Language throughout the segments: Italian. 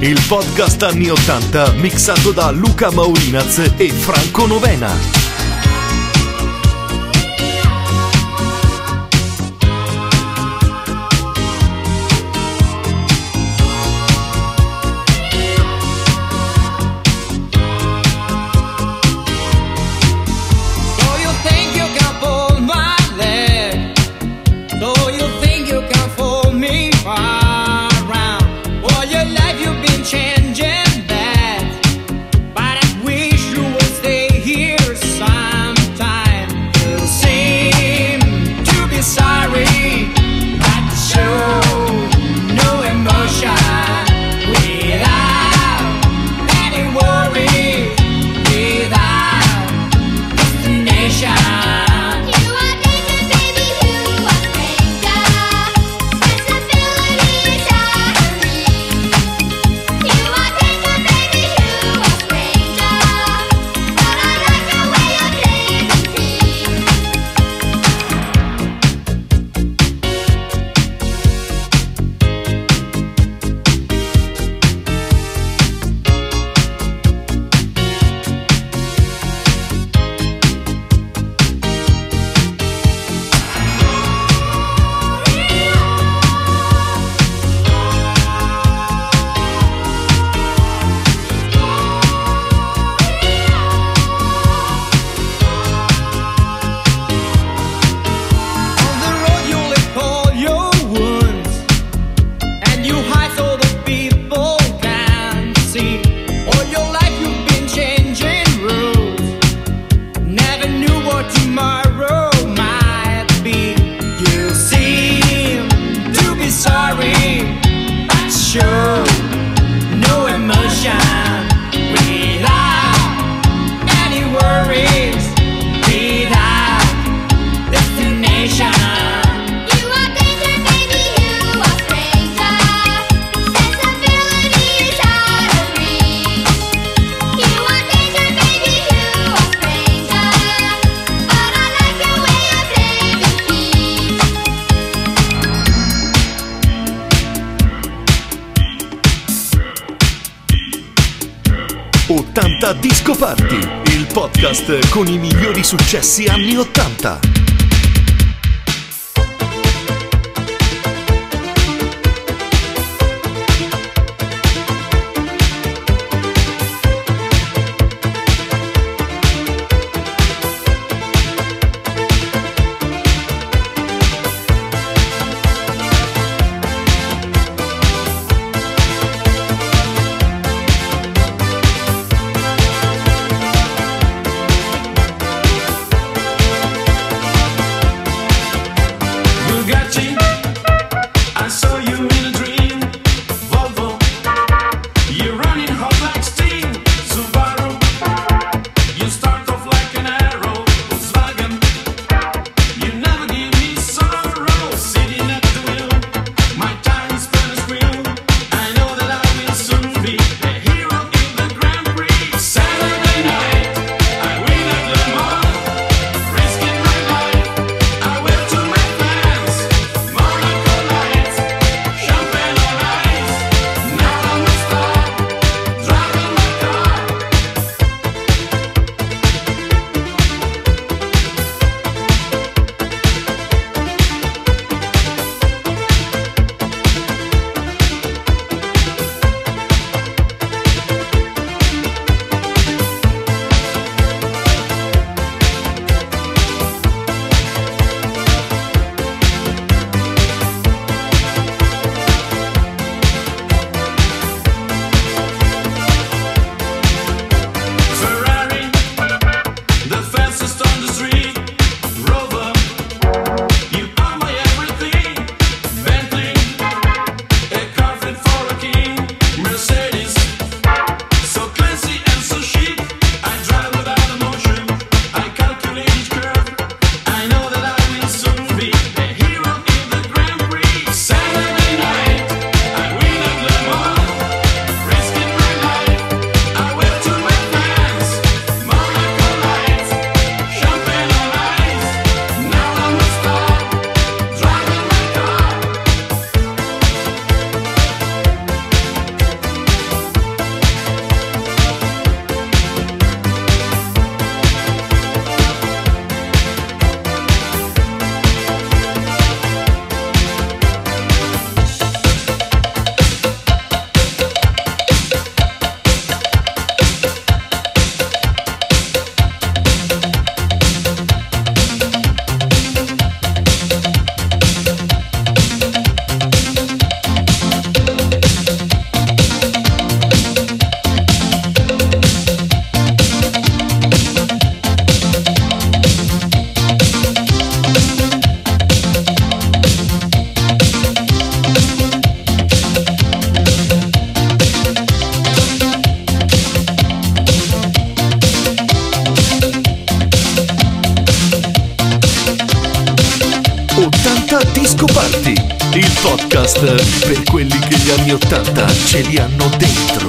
Il podcast anni 80 mixato da Luca Maurinaz e Franco Novena. Con i migliori successi anni 80. Per quelli che gli anni Ottanta ce li hanno dentro.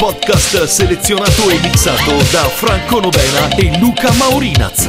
Podcast selezionato e mixato da Franco Novena e Luca Maurinaz.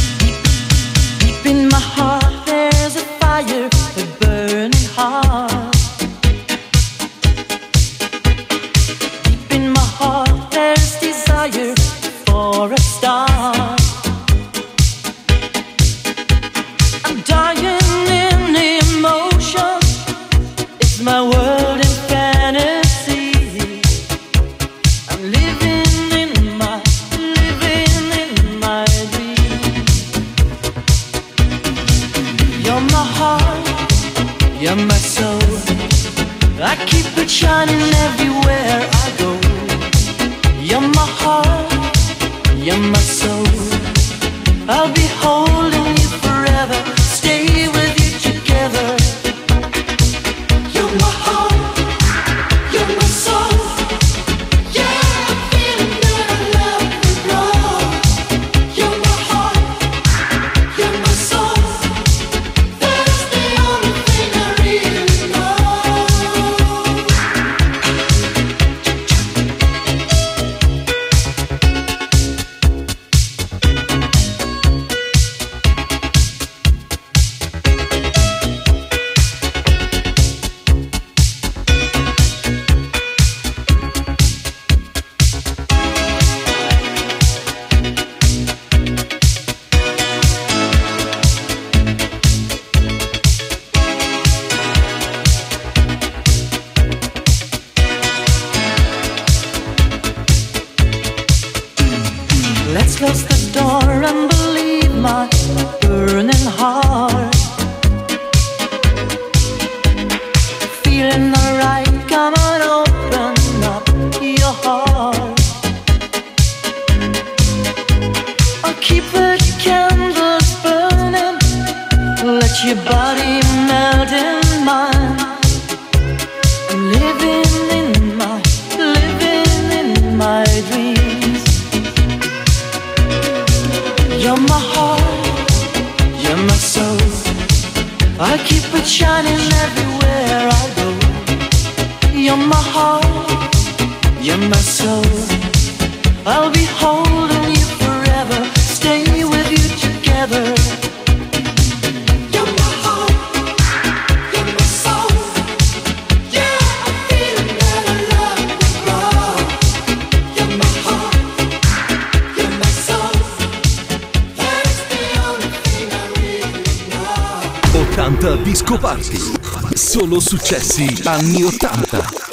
Disco Party. Solo successi anni 80.